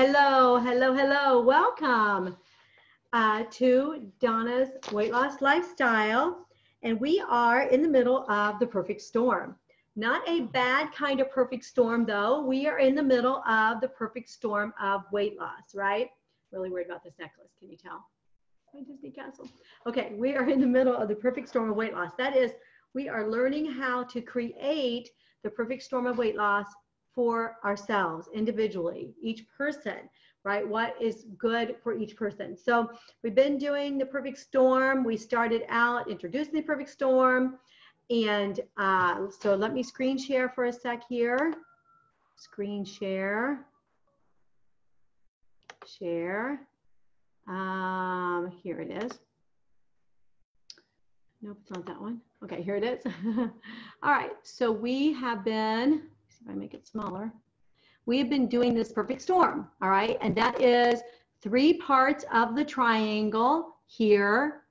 Hello, hello, hello. Welcome uh, to Donna's Weight Loss Lifestyle. And we are in the middle of the perfect storm. Not a bad kind of perfect storm, though. We are in the middle of the perfect storm of weight loss, right? Really worried about this necklace. Can you tell? I Disney Castle. Okay, we are in the middle of the perfect storm of weight loss. That is, we are learning how to create the perfect storm of weight loss for ourselves individually, each person, right? What is good for each person. So we've been doing the perfect storm. We started out introducing the perfect storm. And uh, so let me screen share for a sec here. Screen share. Share. Um, here it is. Nope, it's not that one. Okay, here it is. All right, so we have been, I make it smaller. We have been doing this perfect storm, all right? And that is three parts of the triangle here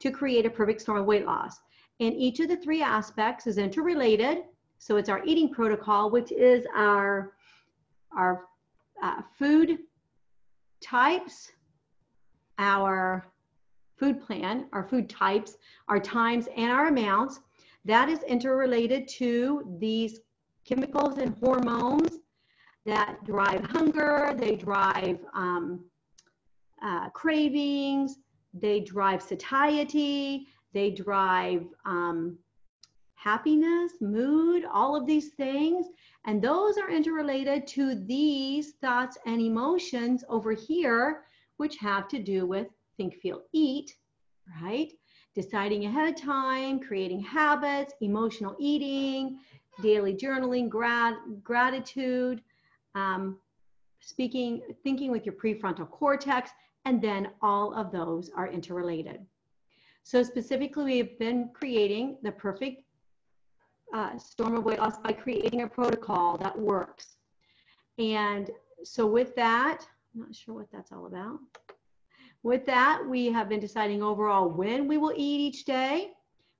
to create a perfect storm of weight loss. And each of the three aspects is interrelated. So it's our eating protocol, which is our, our uh, food types, our food plan, our food types, our times, and our amounts. That is interrelated to these chemicals and hormones that drive hunger, they drive um, uh, cravings, they drive satiety, they drive um, happiness, mood, all of these things. And those are interrelated to these thoughts and emotions over here, which have to do with think, feel, eat, right? Deciding ahead of time, creating habits, emotional eating, daily journaling, grat gratitude, um, speaking, thinking with your prefrontal cortex, and then all of those are interrelated. So specifically, we have been creating the perfect uh, storm of weight loss by creating a protocol that works. And so with that, I'm not sure what that's all about. With that, we have been deciding overall when we will eat each day.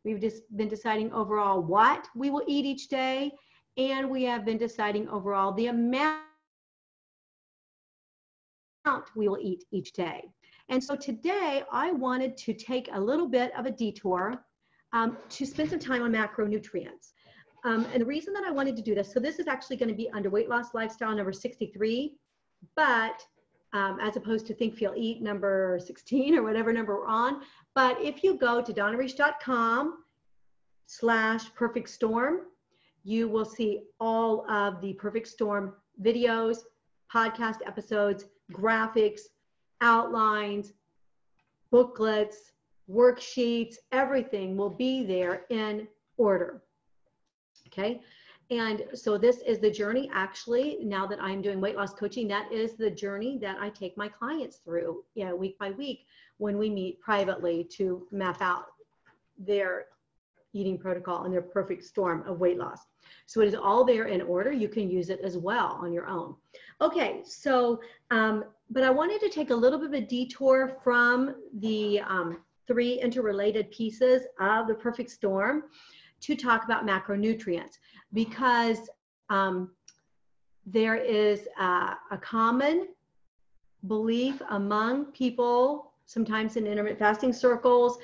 We've just been deciding overall what we will eat each day. And we have been deciding overall the amount we will eat each day. And so today I wanted to take a little bit of a detour um, to spend some time on macronutrients. Um, and the reason that I wanted to do this, so this is actually going to be under weight loss lifestyle number 63, but um, as opposed to Think, Feel, Eat number 16 or whatever number we're on. But if you go to donnareish.com slash perfect storm, you will see all of the perfect storm videos, podcast episodes, graphics, outlines, booklets, worksheets, everything will be there in order. Okay. And so this is the journey actually, now that I'm doing weight loss coaching, that is the journey that I take my clients through, yeah, week by week when we meet privately to map out their eating protocol and their perfect storm of weight loss. So it is all there in order. You can use it as well on your own. Okay, so, um, but I wanted to take a little bit of a detour from the um, three interrelated pieces of the perfect storm to talk about macronutrients because um, there is a, a common belief among people, sometimes in intermittent fasting circles,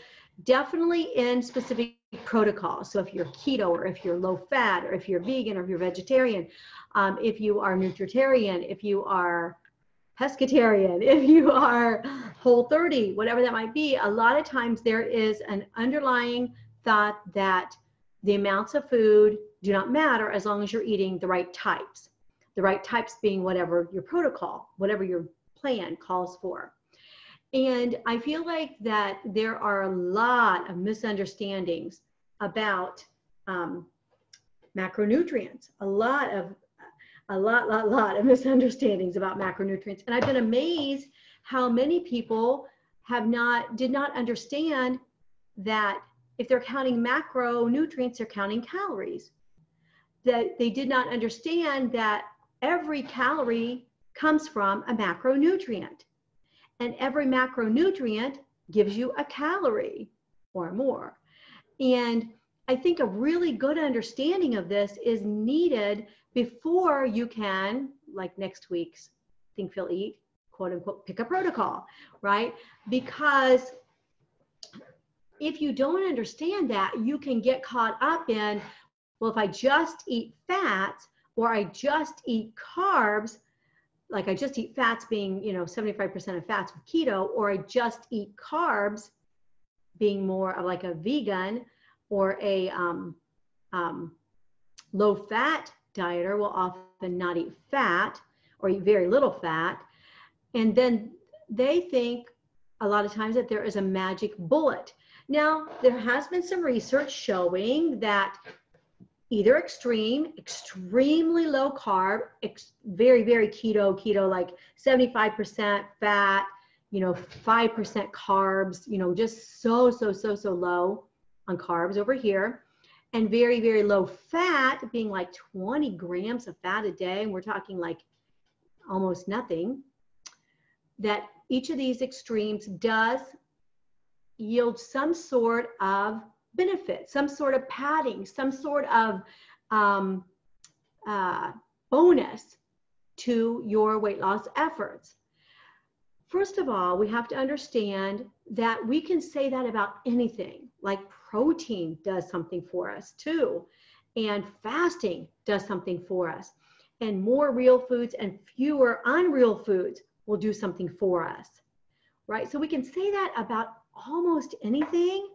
definitely in specific protocols. So if you're keto or if you're low fat or if you're vegan or if you're vegetarian, um, if you are nutritarian, if you are pescatarian, if you are whole 30, whatever that might be, a lot of times there is an underlying thought that the amounts of food do not matter as long as you're eating the right types. The right types being whatever your protocol, whatever your plan calls for. And I feel like that there are a lot of misunderstandings about um, macronutrients, a lot of a lot, lot, lot of misunderstandings about macronutrients. And I've been amazed how many people have not, did not understand that if they're counting macronutrients, they're counting calories. That they did not understand that every calorie comes from a macronutrient. And every macronutrient gives you a calorie or more. And I think a really good understanding of this is needed before you can, like next week's Think, Feel, Eat, quote unquote, pick a protocol, right? Because if you don't understand that, you can get caught up in, well, if I just eat fats or I just eat carbs, like I just eat fats being, you know, 75% of fats with keto, or I just eat carbs being more of like a vegan or a um, um, low fat dieter will often not eat fat or eat very little fat. And then they think a lot of times that there is a magic bullet. Now, there has been some research showing that either extreme, extremely low carb, ex- very, very keto, keto, like 75% fat, you know, 5% carbs, you know, just so, so, so, so low on carbs over here. And very, very low fat, being like 20 grams of fat a day. And we're talking like almost nothing. That each of these extremes does yield some sort of benefit, some sort of padding, some sort of um, uh, bonus to your weight loss efforts. First of all, we have to understand that we can say that about anything, like protein does something for us too, and fasting does something for us, and more real foods and fewer unreal foods will do something for us, right? So we can say that about almost anything.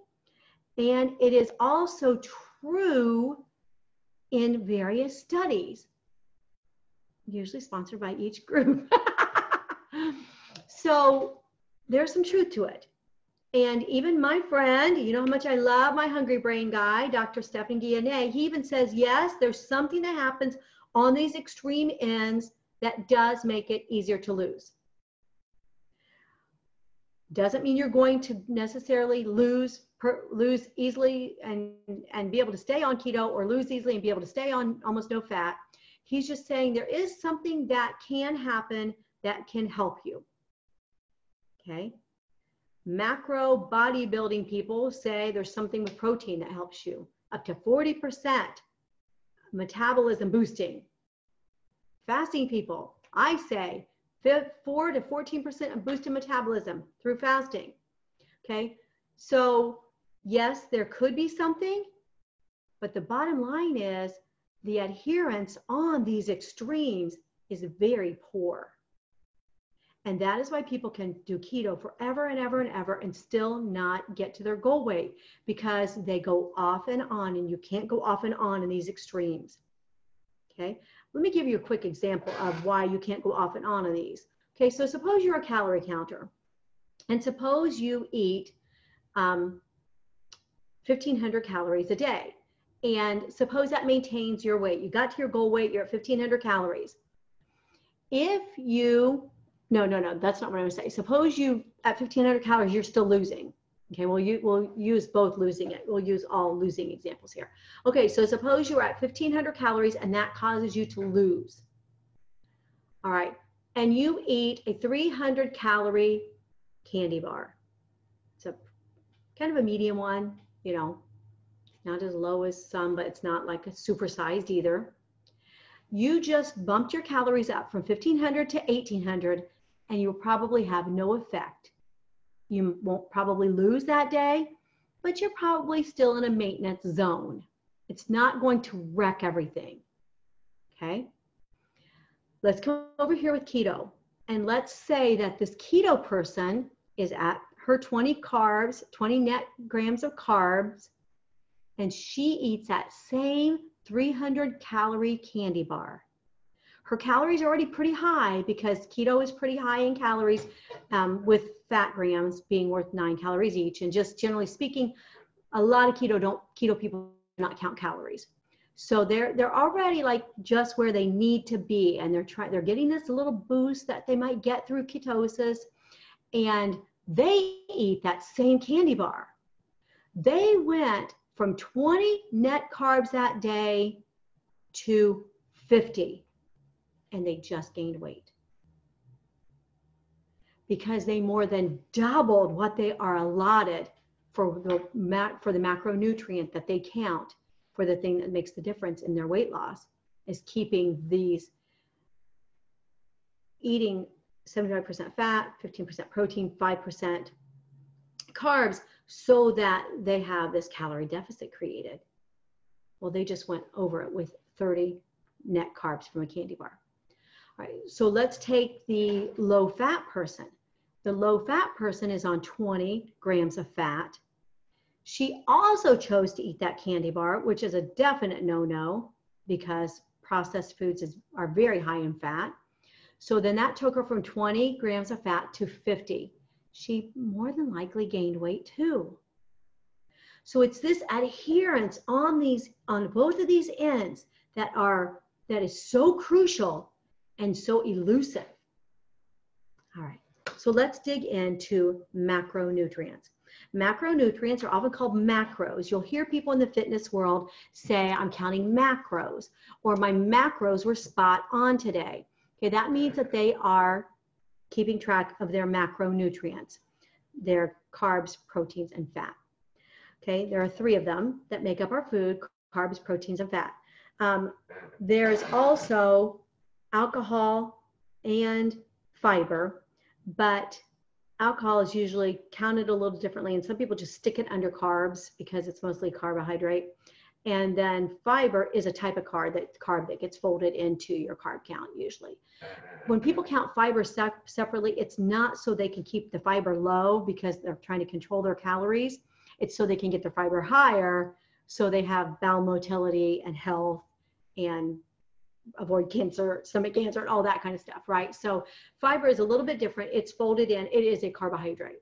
And it is also true in various studies, usually sponsored by each group. so there's some truth to it. And even my friend, you know how much I love my hungry brain guy, Dr. Stephan Guyenet, he even says, yes, there's something that happens on these extreme ends that does make it easier to lose. Doesn't mean you're going to necessarily lose per, lose easily and and be able to stay on keto or lose easily and be able to stay on almost no fat. He's just saying there is something that can happen that can help you. Okay. Macro bodybuilding people say there's something with protein that helps you up to 40% metabolism boosting. Fasting people, I say 4 to 14% of boosted metabolism through fasting. Okay, so yes, there could be something, but the bottom line is the adherence on these extremes is very poor. And that is why people can do keto forever and ever and ever and still not get to their goal weight because they go off and on, and you can't go off and on in these extremes. Okay, let me give you a quick example of why you can't go off and on in these. Okay, so suppose you're a calorie counter, and suppose you eat um, 1,500 calories a day, and suppose that maintains your weight. You got to your goal weight, you're at 1,500 calories. If you, no, no, no, that's not what I'm gonna say. Suppose you, at 1,500 calories, you're still losing. Okay, well, we'll use both losing it. We'll use all losing examples here. Okay, so suppose you're at 1500 calories and that causes you to lose. All right, and you eat a 300 calorie candy bar. It's a kind of a medium one, you know, not as low as some, but it's not like a supersized either. You just bumped your calories up from 1500 to 1800 and you'll probably have no effect you won't probably lose that day, but you're probably still in a maintenance zone. It's not going to wreck everything. Okay. Let's come over here with keto. And let's say that this keto person is at her 20 carbs, 20 net grams of carbs, and she eats that same 300 calorie candy bar. Her calories are already pretty high because keto is pretty high in calories um, with fat grams being worth nine calories each. And just generally speaking, a lot of keto don't keto people do not count calories. So they're they're already like just where they need to be, and they're trying they're getting this little boost that they might get through ketosis, and they eat that same candy bar. They went from 20 net carbs that day to 50 and they just gained weight because they more than doubled what they are allotted for the, for the macronutrient that they count for the thing that makes the difference in their weight loss is keeping these eating 75% fat, 15% protein, 5% carbs so that they have this calorie deficit created. Well, they just went over it with 30 net carbs from a candy bar. Right, so let's take the low fat person. The low fat person is on 20 grams of fat. She also chose to eat that candy bar, which is a definite no no because processed foods is, are very high in fat. So then that took her from 20 grams of fat to 50. She more than likely gained weight too. So it's this adherence on these on both of these ends that are that is so crucial and so elusive. All right. So let's dig into macronutrients. Macronutrients are often called macros. You'll hear people in the fitness world say, I'm counting macros, or my macros were spot on today. Okay, that means that they are keeping track of their macronutrients, their carbs, proteins, and fat. Okay, there are three of them that make up our food carbs, proteins, and fat. Um, there's also alcohol and fiber, but alcohol is usually counted a little differently, and some people just stick it under carbs because it's mostly carbohydrate. And then fiber is a type of carb that carb that gets folded into your carb count usually. When people count fiber separately, it's not so they can keep the fiber low because they're trying to control their calories. It's so they can get their fiber higher so they have bowel motility and health and avoid cancer, stomach cancer, and all that kind of stuff, right? So fiber is a little bit different. It's folded in, it is a carbohydrate.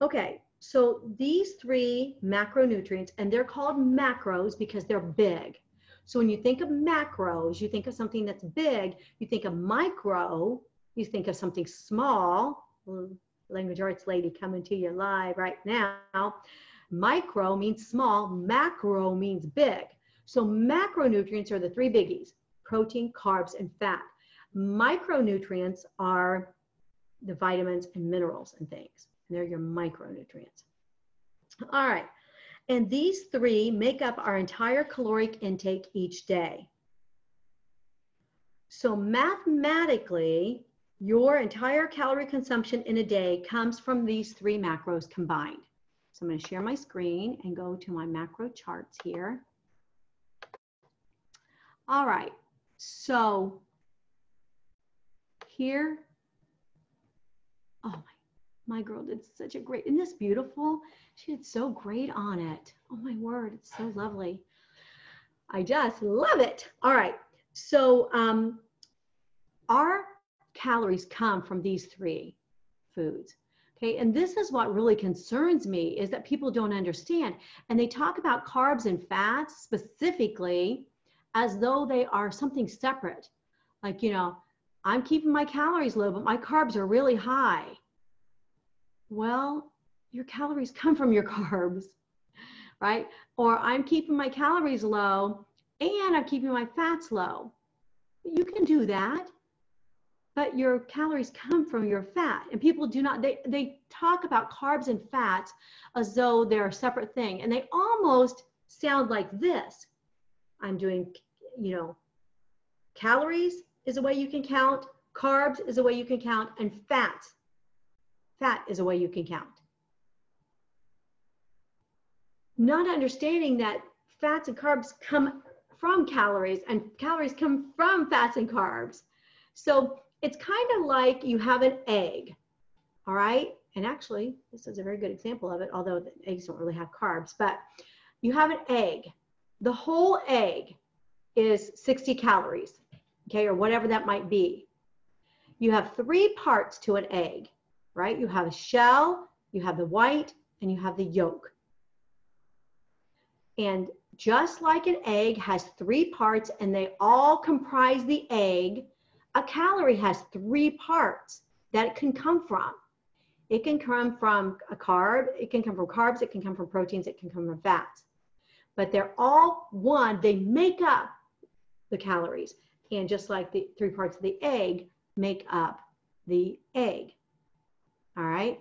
Okay, so these three macronutrients, and they're called macros because they're big. So when you think of macros, you think of something that's big. You think of micro, you think of something small. Language arts lady coming to you live right now. Micro means small, macro means big. So macronutrients are the three biggies protein, carbs, and fat. Micronutrients are the vitamins and minerals and things. And they're your micronutrients. All right. And these three make up our entire caloric intake each day. So mathematically, your entire calorie consumption in a day comes from these three macros combined. So I'm going to share my screen and go to my macro charts here. All right. So here, oh my, my girl did such a great, isn't this beautiful? She did so great on it. Oh my word, it's so lovely. I just love it. All right, so um, our calories come from these three foods. Okay, and this is what really concerns me is that people don't understand. And they talk about carbs and fats specifically as though they are something separate. Like, you know, I'm keeping my calories low, but my carbs are really high. Well, your calories come from your carbs, right? Or I'm keeping my calories low and I'm keeping my fats low. You can do that, but your calories come from your fat. And people do not, they, they talk about carbs and fats as though they're a separate thing. And they almost sound like this I'm doing, you know, calories is a way you can count, carbs is a way you can count, and fat, fat is a way you can count. Not understanding that fats and carbs come from calories and calories come from fats and carbs. So it's kind of like you have an egg, all right? And actually, this is a very good example of it, although the eggs don't really have carbs, but you have an egg the whole egg is 60 calories, okay, or whatever that might be. You have three parts to an egg, right? You have a shell, you have the white, and you have the yolk. And just like an egg has three parts and they all comprise the egg, a calorie has three parts that it can come from. It can come from a carb, it can come from carbs, it can come from proteins, it can come from fats but they're all one. They make up the calories. And just like the three parts of the egg make up the egg. All right.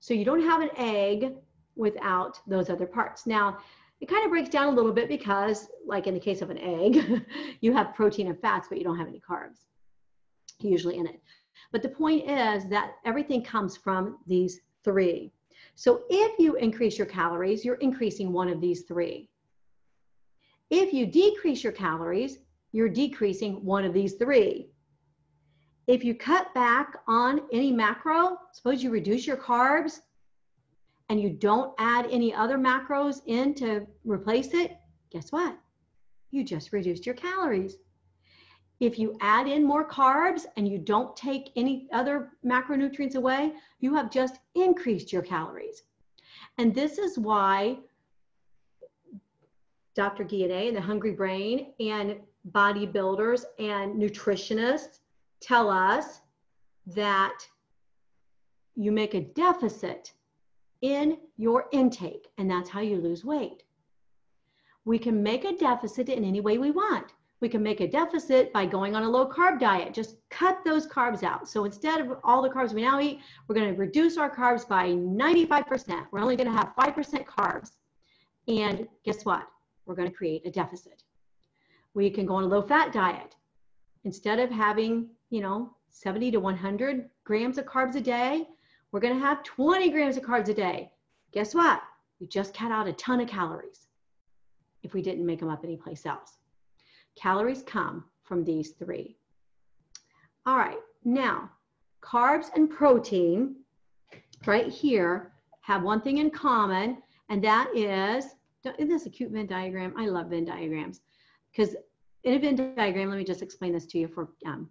So you don't have an egg without those other parts. Now, it kind of breaks down a little bit because, like in the case of an egg, you have protein and fats, but you don't have any carbs usually in it. But the point is that everything comes from these three. So if you increase your calories, you're increasing one of these three. If you decrease your calories, you're decreasing one of these three. If you cut back on any macro, suppose you reduce your carbs and you don't add any other macros in to replace it, guess what? You just reduced your calories. If you add in more carbs and you don't take any other macronutrients away, you have just increased your calories. And this is why Dr. Guyenet and the Hungry Brain and bodybuilders and nutritionists tell us that you make a deficit in your intake, and that's how you lose weight. We can make a deficit in any way we want. We can make a deficit by going on a low carb diet. Just cut those carbs out. So instead of all the carbs we now eat, we're going to reduce our carbs by 95%. We're only going to have 5% carbs. And guess what? We're going to create a deficit. We can go on a low fat diet. Instead of having, you know, 70 to 100 grams of carbs a day, we're going to have 20 grams of carbs a day. Guess what? We just cut out a ton of calories if we didn't make them up anyplace else. Calories come from these three. All right, now carbs and protein right here have one thing in common, and that is, isn't this a cute Venn diagram? I love Venn diagrams because in a Venn diagram, let me just explain this to you for um,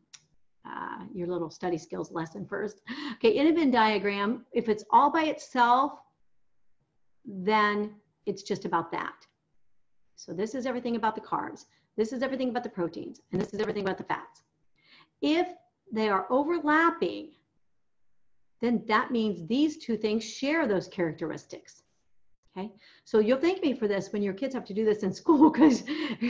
uh, your little study skills lesson first. Okay, in a Venn diagram, if it's all by itself, then it's just about that. So this is everything about the carbs. This is everything about the proteins, and this is everything about the fats. If they are overlapping, then that means these two things share those characteristics. Okay, so you'll thank me for this when your kids have to do this in school because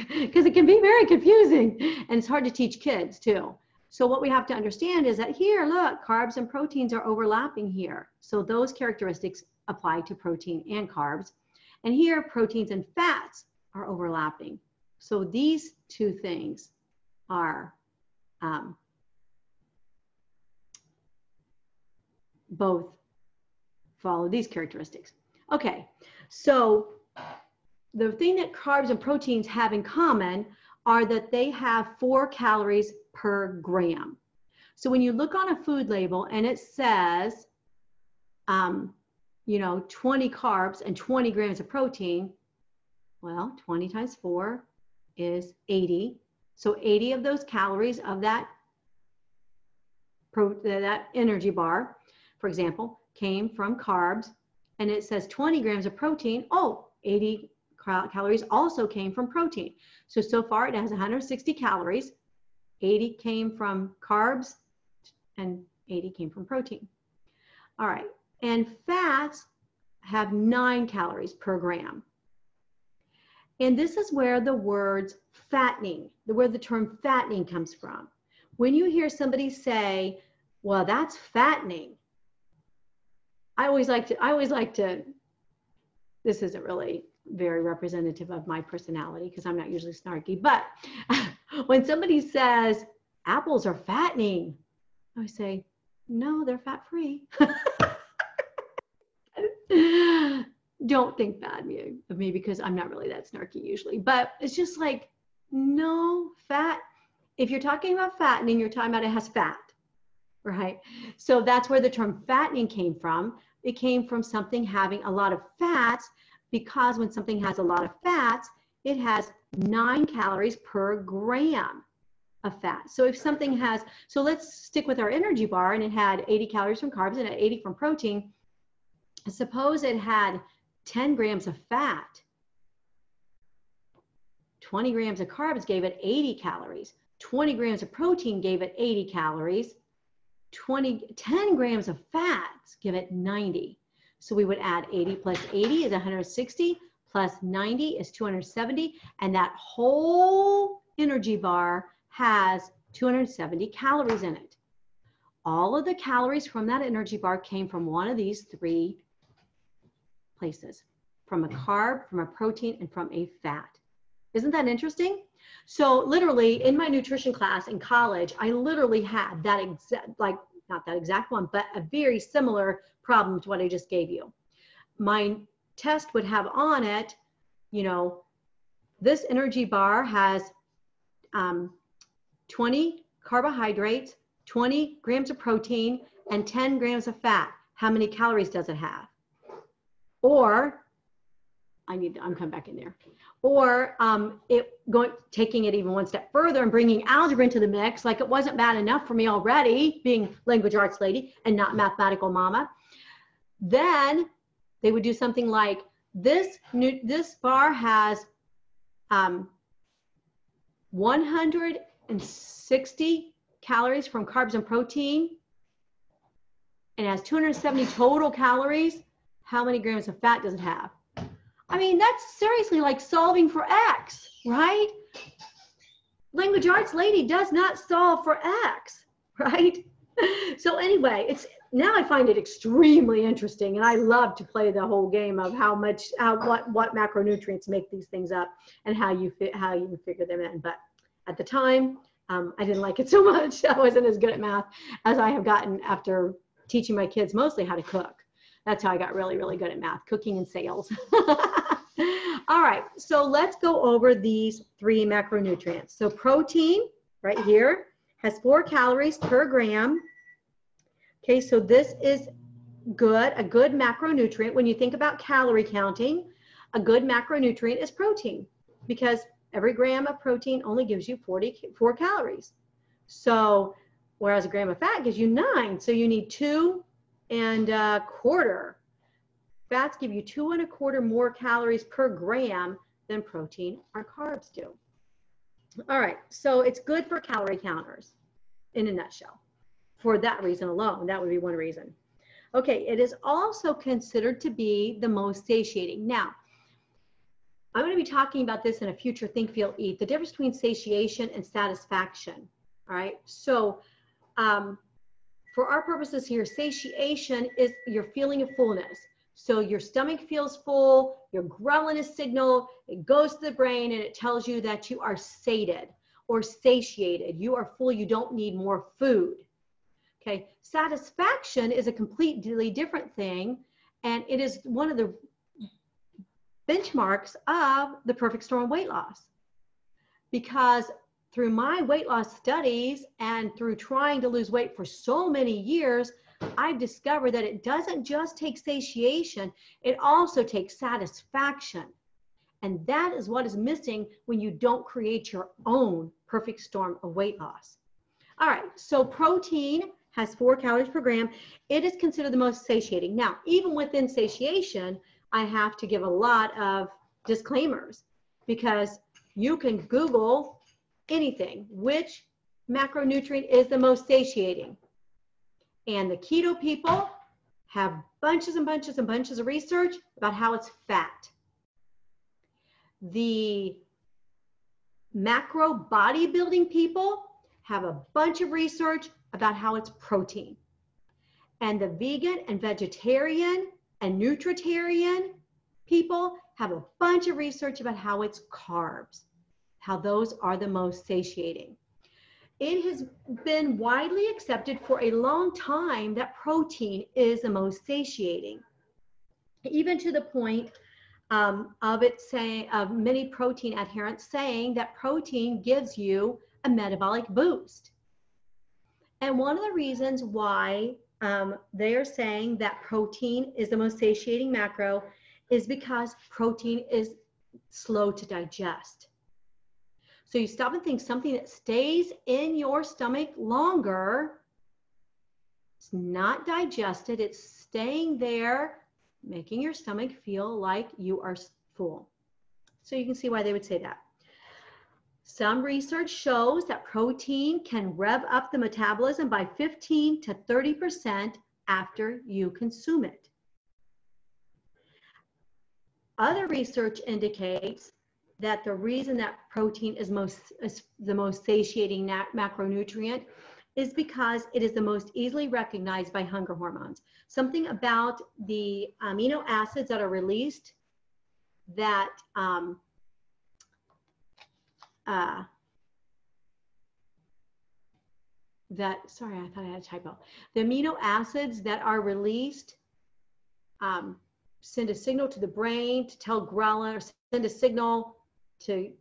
because it can be very confusing and it's hard to teach kids too. So what we have to understand is that here, look, carbs and proteins are overlapping here. So those characteristics apply to protein and carbs. And here, proteins and fats are overlapping. So these two things are um, both follow these characteristics. Okay, so the thing that carbs and proteins have in common are that they have four calories per gram. So when you look on a food label and it says, um, you know, 20 carbs and 20 grams of protein, well, 20 times 4 is 80. So 80 of those calories of that pro, that energy bar, for example, came from carbs. And it says 20 grams of protein. Oh, 80 calories also came from protein. So, so far it has 160 calories. 80 came from carbs and 80 came from protein. All right. And fats have nine calories per gram. And this is where the words fattening, where the term fattening comes from. When you hear somebody say, well, that's fattening, I always like to, I always like to, this isn't really very representative of my personality because I'm not usually snarky, but when somebody says apples are fattening, I say, no, they're fat free. Don't think bad of me because I'm not really that snarky usually, but it's just like, no fat. If you're talking about fattening, you're talking about it has fat, right? So that's where the term fattening came from. It came from something having a lot of fats because when something has a lot of fats, it has nine calories per gram of fat. So if something has, so let's stick with our energy bar and it had 80 calories from carbs and 80 from protein. Suppose it had 10 grams of fat. 20 grams of carbs gave it 80 calories. 20 grams of protein gave it 80 calories. 20, 10 grams of fats give it 90. So we would add 80 plus 80 is 160 plus 90 is 270. And that whole energy bar has 270 calories in it. All of the calories from that energy bar came from one of these three places from a carb, from a protein, and from a fat. Isn't that interesting? So literally in my nutrition class in college, I literally had that exact, like not that exact one, but a very similar problem to what I just gave you. My test would have on it, you know, this energy bar has um, 20 carbohydrates, 20 grams of protein, and 10 grams of fat. How many calories does it have? Or, I need, I'm coming back in there. Or um, it going, taking it even one step further and bringing algebra into the mix, like it wasn't bad enough for me already, being language arts lady and not mathematical mama. Then they would do something like this, new, this bar has um, 160 calories from carbs and protein and has 270 total calories. How many grams of fat does it have? I mean, that's seriously like solving for X, right? Language arts lady does not solve for X, right? So anyway, it's now I find it extremely interesting, and I love to play the whole game of how much, how what what macronutrients make these things up, and how you how you figure them in. But at the time, um, I didn't like it so much. I wasn't as good at math as I have gotten after teaching my kids mostly how to cook. That's how I got really, really good at math, cooking and sales. All right, so let's go over these three macronutrients. So protein, right here, has four calories per gram. Okay, so this is good, a good macronutrient. When you think about calorie counting, a good macronutrient is protein because every gram of protein only gives you 44 calories. So, whereas a gram of fat gives you nine. So you need two and a quarter. Fats give you two and a quarter more calories per gram than protein or carbs do. All right, so it's good for calorie counters in a nutshell for that reason alone. That would be one reason. Okay, it is also considered to be the most satiating. Now, I'm going to be talking about this in a future Think, Feel, Eat, the difference between satiation and satisfaction. All right, so um, for our purposes here, satiation is your feeling of fullness. So your stomach feels full, your ghrelin is signal, it goes to the brain and it tells you that you are sated or satiated. You are full, you don't need more food. Okay, satisfaction is a completely different thing, and it is one of the benchmarks of the perfect storm weight loss. Because through my weight loss studies and through trying to lose weight for so many years, I've discovered that it doesn't just take satiation, it also takes satisfaction. And that is what is missing when you don't create your own perfect storm of weight loss. All right, so protein has four calories per gram. It is considered the most satiating. Now, even within satiation, I have to give a lot of disclaimers because you can Google anything. Which macronutrient is the most satiating? And the keto people have bunches and bunches and bunches of research about how it's fat. The macro bodybuilding people have a bunch of research about how it's protein. And the vegan and vegetarian and nutritarian people have a bunch of research about how it's carbs, how those are the most satiating. It has been widely accepted for a long time that protein is the most satiating, even to the point um, of it saying, of many protein adherents saying that protein gives you a metabolic boost. And one of the reasons why um, they are saying that protein is the most satiating macro is because protein is slow to digest. So you stop and think something that stays in your stomach longer, it's not digested, it's staying there, making your stomach feel like you are full. So you can see why they would say that. Some research shows that protein can rev up the metabolism by 15 to 30% after you consume it. Other research indicates that the reason that protein is most is the most satiating macronutrient is because it is the most easily recognized by hunger hormones. Something about the amino acids that are released that um, uh, that, sorry, I thought I had a typo. The amino acids that are released um, send a signal to the brain to tell ghrelin or send a signal to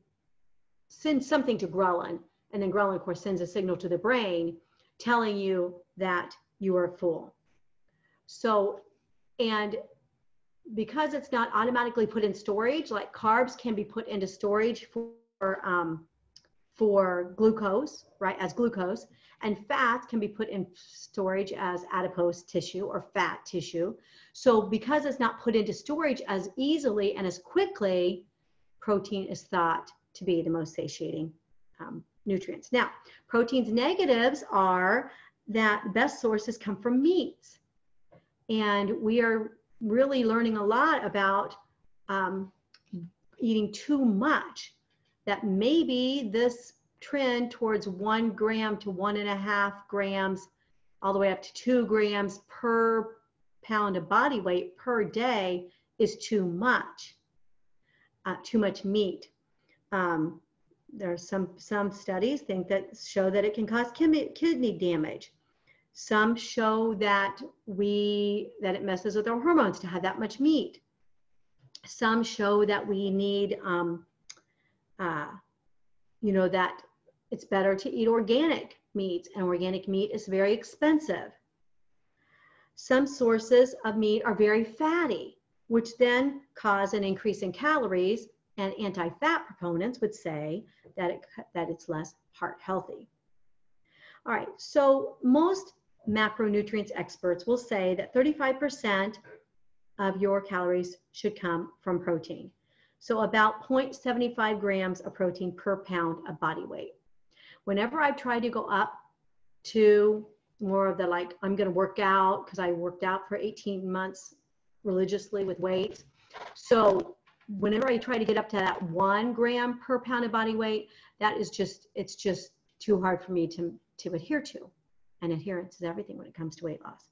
send something to ghrelin. And then ghrelin, of course, sends a signal to the brain telling you that you are full. So, and because it's not automatically put in storage, like carbs can be put into storage for, um, for glucose, right, as glucose, and fat can be put in storage as adipose tissue or fat tissue. So because it's not put into storage as easily and as quickly, protein is thought to be the most satiating um, nutrients. Now, protein's negatives are that best sources come from meats. And we are really learning a lot about um, eating too much, that maybe this trend towards one gram to one and a half grams, all the way up to two grams per pound of body weight per day is too much, uh, too much meat. Um, there are some, some studies think that show that it can cause kidney damage. Some show that we, that it messes with our hormones to have that much meat. Some show that we need, um, uh, you know, that it's better to eat organic meats and organic meat is very expensive. Some sources of meat are very fatty, which then cause an increase in calories and anti-fat proponents would say that, it, that it's less heart healthy. All right, so most macronutrients experts will say that 35% of your calories should come from protein. So about 0.75 grams of protein per pound of body weight whenever I try to go up to more of the like, I'm going to work out because I worked out for 18 months religiously with weights. So whenever I try to get up to that one gram per pound of body weight, that is just, it's just too hard for me to, to adhere to. And adherence is everything when it comes to weight loss.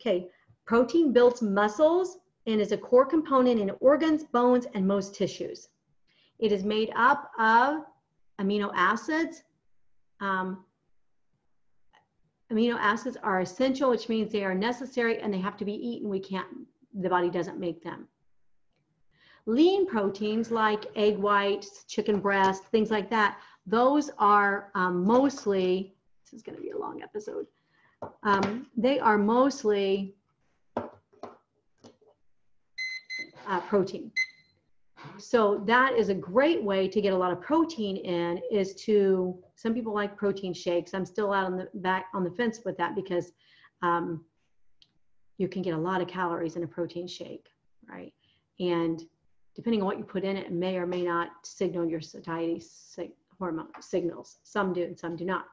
Okay, protein builds muscles and is a core component in organs, bones, and most tissues. It is made up of amino acids, um, amino acids are essential, which means they are necessary and they have to be eaten. We can't, the body doesn't make them. Lean proteins like egg whites, chicken breast, things like that, those are um, mostly, this is going to be a long episode, um, they are mostly uh, protein. So that is a great way to get a lot of protein in is to, some people like protein shakes. I'm still out on the back on the fence with that because um, you can get a lot of calories in a protein shake, right? And depending on what you put in it, it may or may not signal your satiety hormone signals. Some do and some do not.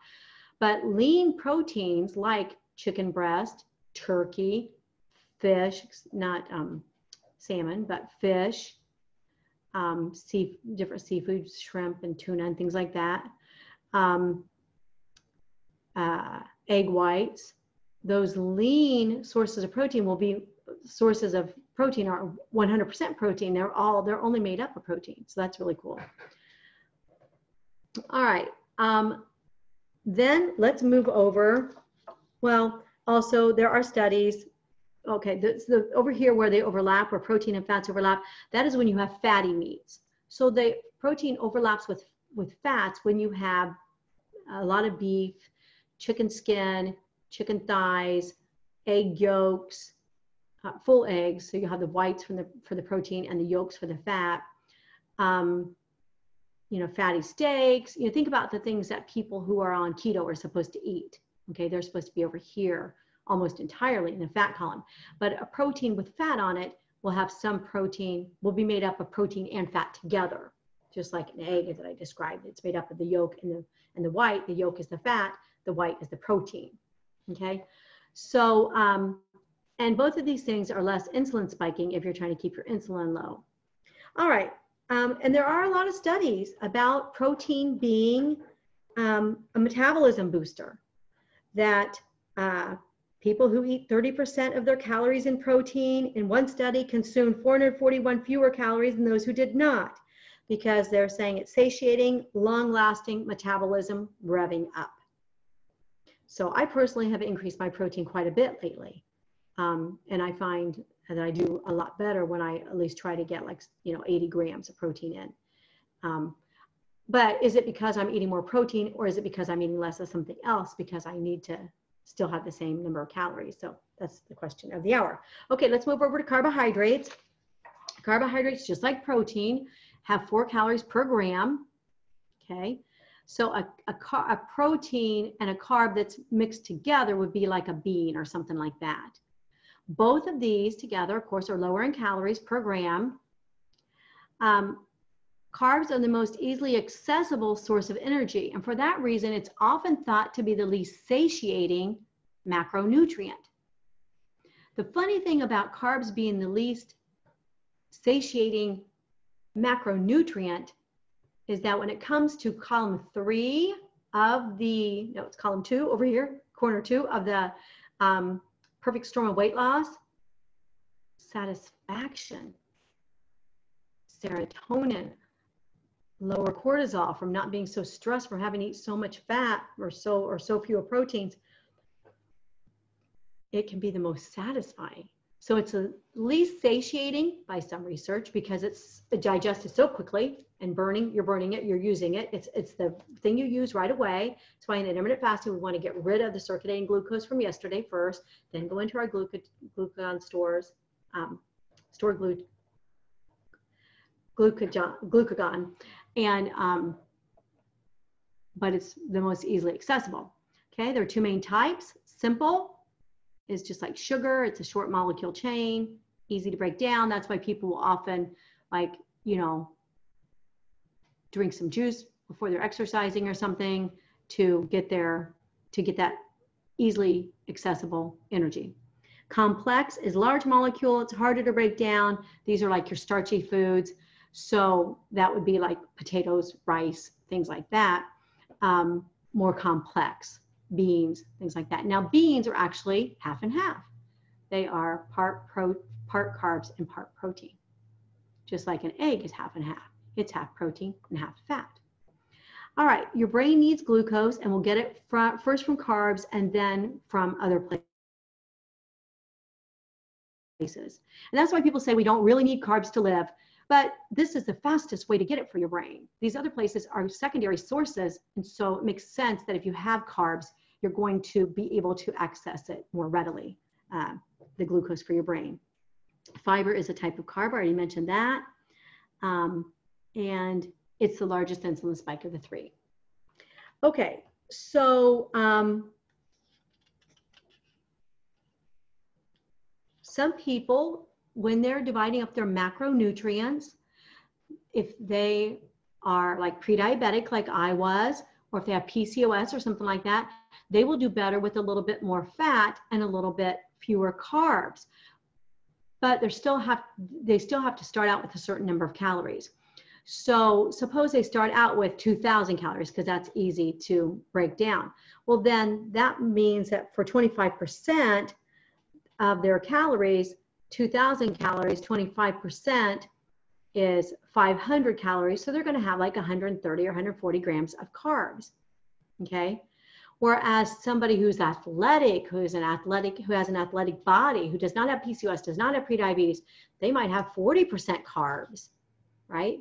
But lean proteins like chicken breast, turkey, fish, not um, salmon, but fish, um, sea, different seafoods, shrimp and tuna and things like that. Um, uh, egg whites, those lean sources of protein will be sources of protein are 100% protein. They're all, they're only made up of protein. So that's really cool. All right. Um, then let's move over. Well, also there are studies okay, the, the, over here where they overlap, where protein and fats overlap, that is when you have fatty meats. So the protein overlaps with, with fats when you have a lot of beef, chicken skin, chicken thighs, egg yolks, uh, full eggs. So you have the whites from the, for the protein and the yolks for the fat. Um, you know, fatty steaks. You know, think about the things that people who are on keto are supposed to eat. Okay, they're supposed to be over here almost entirely in the fat column. But a protein with fat on it will have some protein, will be made up of protein and fat together, just like an egg that I described. It's made up of the yolk and the, and the white. The yolk is the fat, the white is the protein. Okay, so, um, and both of these things are less insulin spiking if you're trying to keep your insulin low. All right, um, and there are a lot of studies about protein being um, a metabolism booster that uh, People who eat 30% of their calories in protein in one study consumed 441 fewer calories than those who did not because they're saying it's satiating, long lasting metabolism revving up. So I personally have increased my protein quite a bit lately. Um, and I find that I do a lot better when I at least try to get like, you know, 80 grams of protein in. Um, but is it because I'm eating more protein or is it because I'm eating less of something else because I need to still have the same number of calories? So that's the question of the hour. Okay, let's move over to carbohydrates. Carbohydrates, just like protein, have four calories per gram. Okay, so a, a, car, a protein and a carb that's mixed together would be like a bean or something like that. Both of these together, of course, are lower in calories per gram. Um, Carbs are the most easily accessible source of energy, and for that reason, it's often thought to be the least satiating macronutrient. The funny thing about carbs being the least satiating macronutrient is that when it comes to column three of the, no, it's column two over here, corner two of the um, perfect storm of weight loss, satisfaction, serotonin, lower cortisol from not being so stressed from having to eat so much fat or so or so fewer proteins it can be the most satisfying so it's the least satiating by some research because it's digested so quickly and burning you're burning it you're using it it's it's the thing you use right away that's why in intermittent fasting we want to get rid of the circulating glucose from yesterday first then go into our glucagon stores um, store glu- glucagon, glucagon and um, but it's the most easily accessible. Okay, there are two main types. Simple is just like sugar. It's a short molecule chain, easy to break down. That's why people will often like, you know, drink some juice before they're exercising or something to get their to get that easily accessible energy. Complex is large molecule. It's harder to break down. These are like your starchy foods. So that would be like potatoes, rice, things like that. Um, more complex, beans, things like that. Now beans are actually half and half. They are part pro, part carbs and part protein. Just like an egg is half and half. It's half protein and half fat. All right, your brain needs glucose and we'll get it first from carbs and then from other places. And that's why people say we don't really need carbs to live. But this is the fastest way to get it for your brain. These other places are secondary sources. And so it makes sense that if you have carbs, you're going to be able to access it more readily, uh, the glucose for your brain. Fiber is a type of carb, I already mentioned that. Um, and it's the largest insulin spike of the three. Okay, so um, some people when they're dividing up their macronutrients, if they are like pre-diabetic like I was, or if they have PCOS or something like that, they will do better with a little bit more fat and a little bit fewer carbs. But they still have they still have to start out with a certain number of calories. So suppose they start out with 2000 calories because that's easy to break down. Well, then that means that for 25% of their calories, 2000 calories, 25% is 500 calories. So they're going to have like 130 or 140 grams of carbs. Okay. Whereas somebody who's athletic, who's an athletic, who has an athletic body, who does not have PCOS, does not have prediabetes, they might have 40% carbs, right?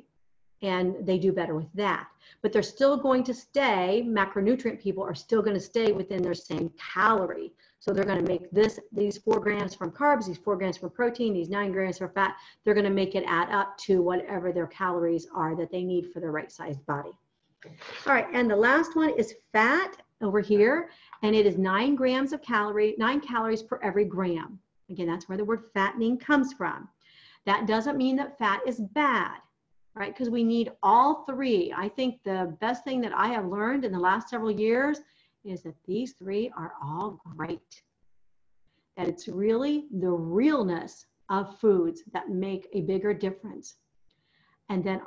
And they do better with that. But they're still going to stay, macronutrient people are still going to stay within their same calorie. So they're going to make this, these four grams from carbs, these four grams from protein, these nine grams from fat. They're going to make it add up to whatever their calories are that they need for their right sized body. All right, and the last one is fat over here, and it is nine grams of calorie, nine calories per every gram. Again, that's where the word fattening comes from. That doesn't mean that fat is bad, right? Because we need all three. I think the best thing that I have learned in the last several years is that these three are all great. That it's really the realness of foods that make a bigger difference. And then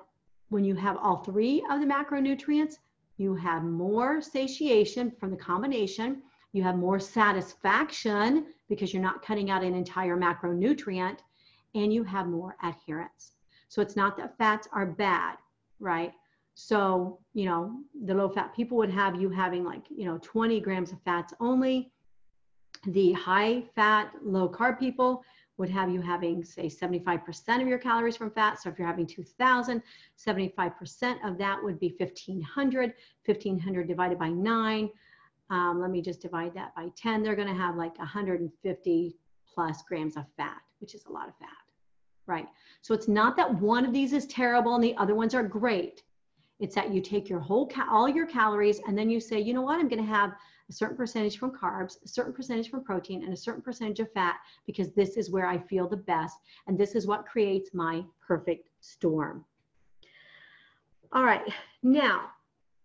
when you have all three of the macronutrients, you have more satiation from the combination. You have more satisfaction because you're not cutting out an entire macronutrient, and you have more adherence. So it's not that fats are bad, right? So, you know, the low fat people would have you having like, you know, 20 grams of fats only. The high fat, low carb people would have you having, say, 75% of your calories from fat. So if you're having 2,000, 75% of that would be 1,500. 1,500 divided by nine. Um, let me just divide that by 10. They're going to have like 150 plus grams of fat, which is a lot of fat, right? So it's not that one of these is terrible and the other ones are great. It's that you take your whole, all your calories and then you say, you know what, I'm going to have a certain percentage from carbs, a certain percentage from protein, and a certain percentage of fat because this is where I feel the best. And this is what creates my perfect storm. All right, now,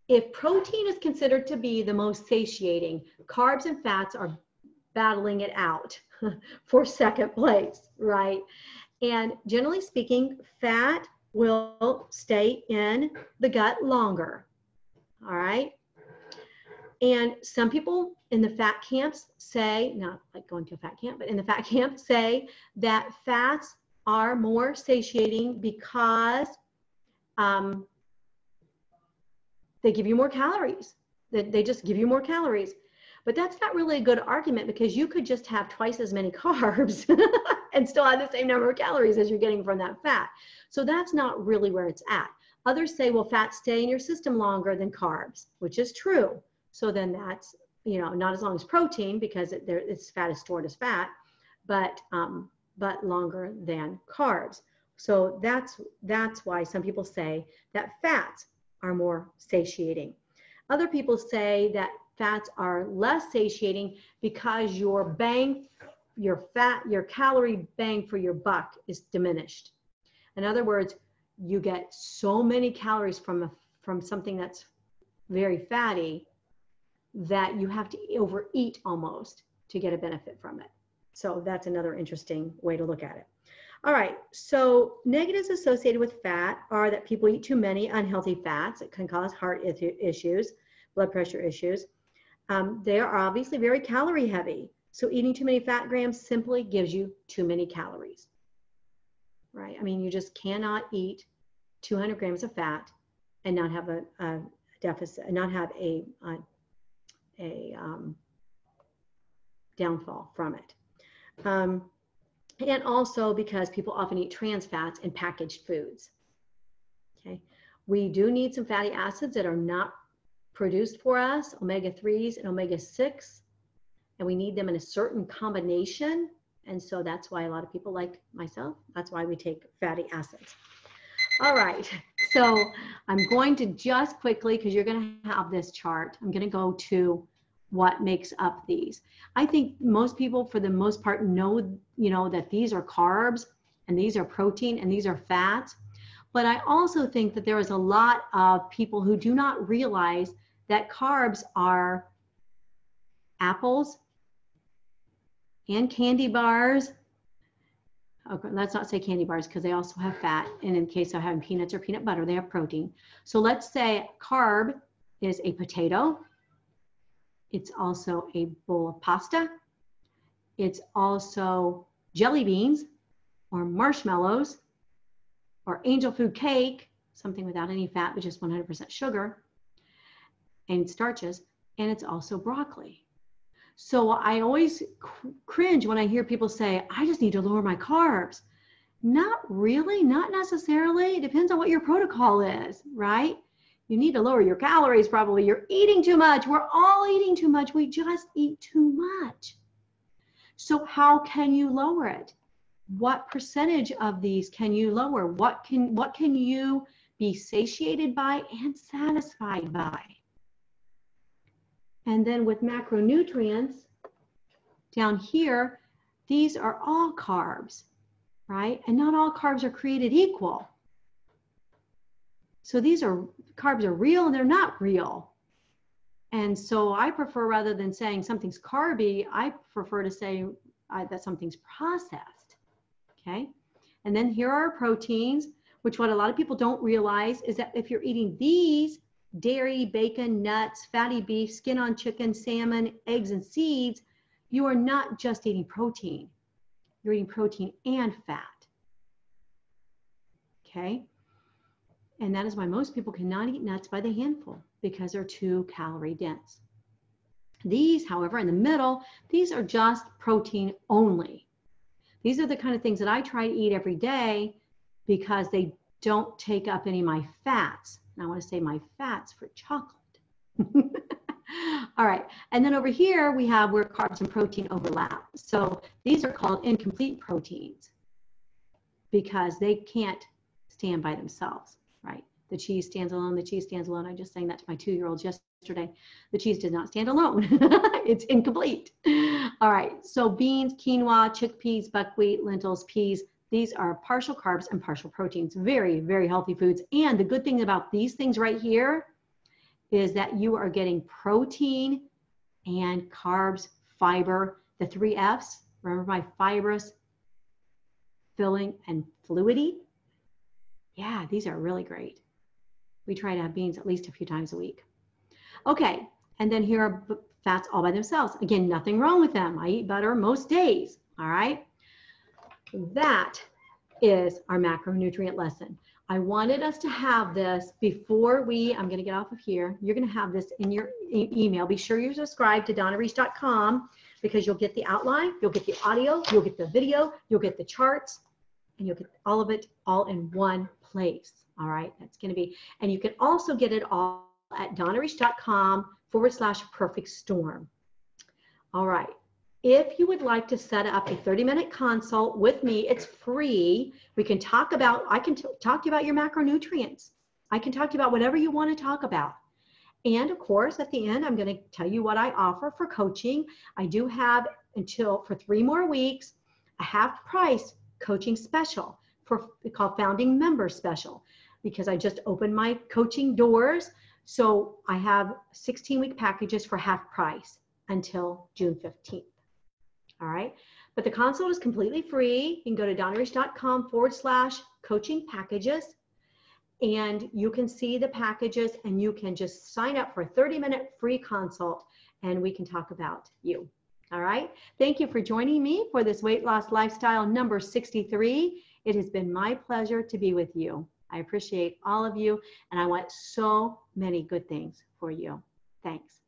if protein is considered to be the most satiating, carbs and fats are battling it out for second place, right? And generally speaking, fat will stay in the gut longer, all right? And some people in the fat camps say, not like going to a fat camp, but in the fat camp say that fats are more satiating because um, they give you more calories. That they just give you more calories. But that's not really a good argument because you could just have twice as many carbs and still have the same number of calories as you're getting from that fat. So that's not really where it's at. Others say, well, fats stay in your system longer than carbs, which is true. So then that's, you know, not as long as protein because it, there, it's fat is stored as fat, but, um, but longer than carbs. So that's, that's why some people say that fats are more satiating. Other people say that fats are less satiating because your bang, your fat, your calorie bang for your buck is diminished. In other words, you get so many calories from a, from something that's very fatty that you have to overeat almost to get a benefit from it. So that's another interesting way to look at it. All right, so negatives associated with fat are that people eat too many unhealthy fats. It can cause heart issues, blood pressure issues. Um, they are obviously very calorie heavy. So eating too many fat grams simply gives you too many calories, right? I mean, you just cannot eat 200 grams of fat and not have a, a deficit, not have a, a a um, downfall from it. Um, and also because people often eat trans fats in packaged foods. Okay, we do need some fatty acids that are not produced for us, omega-3s and omega-6, and we need them in a certain combination. And so that's why a lot of people like myself, that's why we take fatty acids. All right, so I'm going to just quickly, because you're going to have this chart, I'm going to go to what makes up these. I think most people, for the most part, know, you know, that these are carbs and these are protein and these are fats. But I also think that there is a lot of people who do not realize that carbs are apples and candy bars. Oh, okay, let's not say candy bars because they also have fat. And in case of having peanuts or peanut butter, they have protein. So let's say carb is a potato it's also a bowl of pasta. It's also jelly beans or marshmallows or angel food cake, something without any fat, but just 100% sugar and starches. And it's also broccoli. So I always cringe when I hear people say, I just need to lower my carbs. Not really, not necessarily. It depends on what your protocol is, right? you need to lower your calories probably. You're eating too much. We're all eating too much. We just eat too much. So how can you lower it? What percentage of these can you lower? What can what can you be satiated by and satisfied by and then with macronutrients down here these are all carbs right and not all carbs are created equal so these are carbs are real and they're not real. And so I prefer rather than saying something's carby, I prefer to say that something's processed. Okay. And then here are proteins, which what a lot of people don't realize is that if you're eating these dairy, bacon, nuts, fatty beef, skin on chicken, salmon, eggs, and seeds, you are not just eating protein. You're eating protein and fat. Okay. And that is why most people cannot eat nuts by the handful because they're too calorie dense. These, however, in the middle, these are just protein only. These are the kind of things that I try to eat every day because they don't take up any of my fats. And I want to say my fats for chocolate. All right, and then over here we have where carbs and protein overlap. So these are called incomplete proteins because they can't stand by themselves, right? The cheese stands alone, the cheese stands alone. I just sang that to my two-year-olds yesterday. The cheese does not stand alone. it's incomplete. All right, so beans, quinoa, chickpeas, buckwheat, lentils, peas, these are partial carbs and partial proteins. Very, very healthy foods. And the good thing about these things right here is that you are getting protein and carbs, fiber, the three F's. Remember my fibrous, filling, and fluidy? Yeah, these are really great. We try to have beans at least a few times a week. Okay, and then here are fats all by themselves. Again, nothing wrong with them. I eat butter most days, all right? That is our macronutrient lesson. I wanted us to have this before we, I'm going to get off of here. You're going to have this in your e email. Be sure you subscribe to donnareish.com because you'll get the outline, you'll get the audio, you'll get the video, you'll get the charts, and you'll get all of it all in one place. All right, that's going to be, and you can also get it all at donnareish.com forward slash perfect storm. All right, if you would like to set up a 30 minute consult with me, it's free. We can talk about, I can talk to you about your macronutrients. I can talk to you about whatever you want to talk about. And of course, at the end, I'm going to tell you what I offer for coaching. I do have until for three more weeks a half price coaching special for called founding member special because I just opened my coaching doors. So I have 16 week packages for half price until June 15th. All right. But the consult is completely free. You can go to donnareish.com forward slash coaching packages and you can see the packages and you can just sign up for a 30 minute free consult and we can talk about you. All right. Thank you for joining me for this weight loss lifestyle number 63. It has been my pleasure to be with you. I appreciate all of you and I want so many good things for you. Thanks.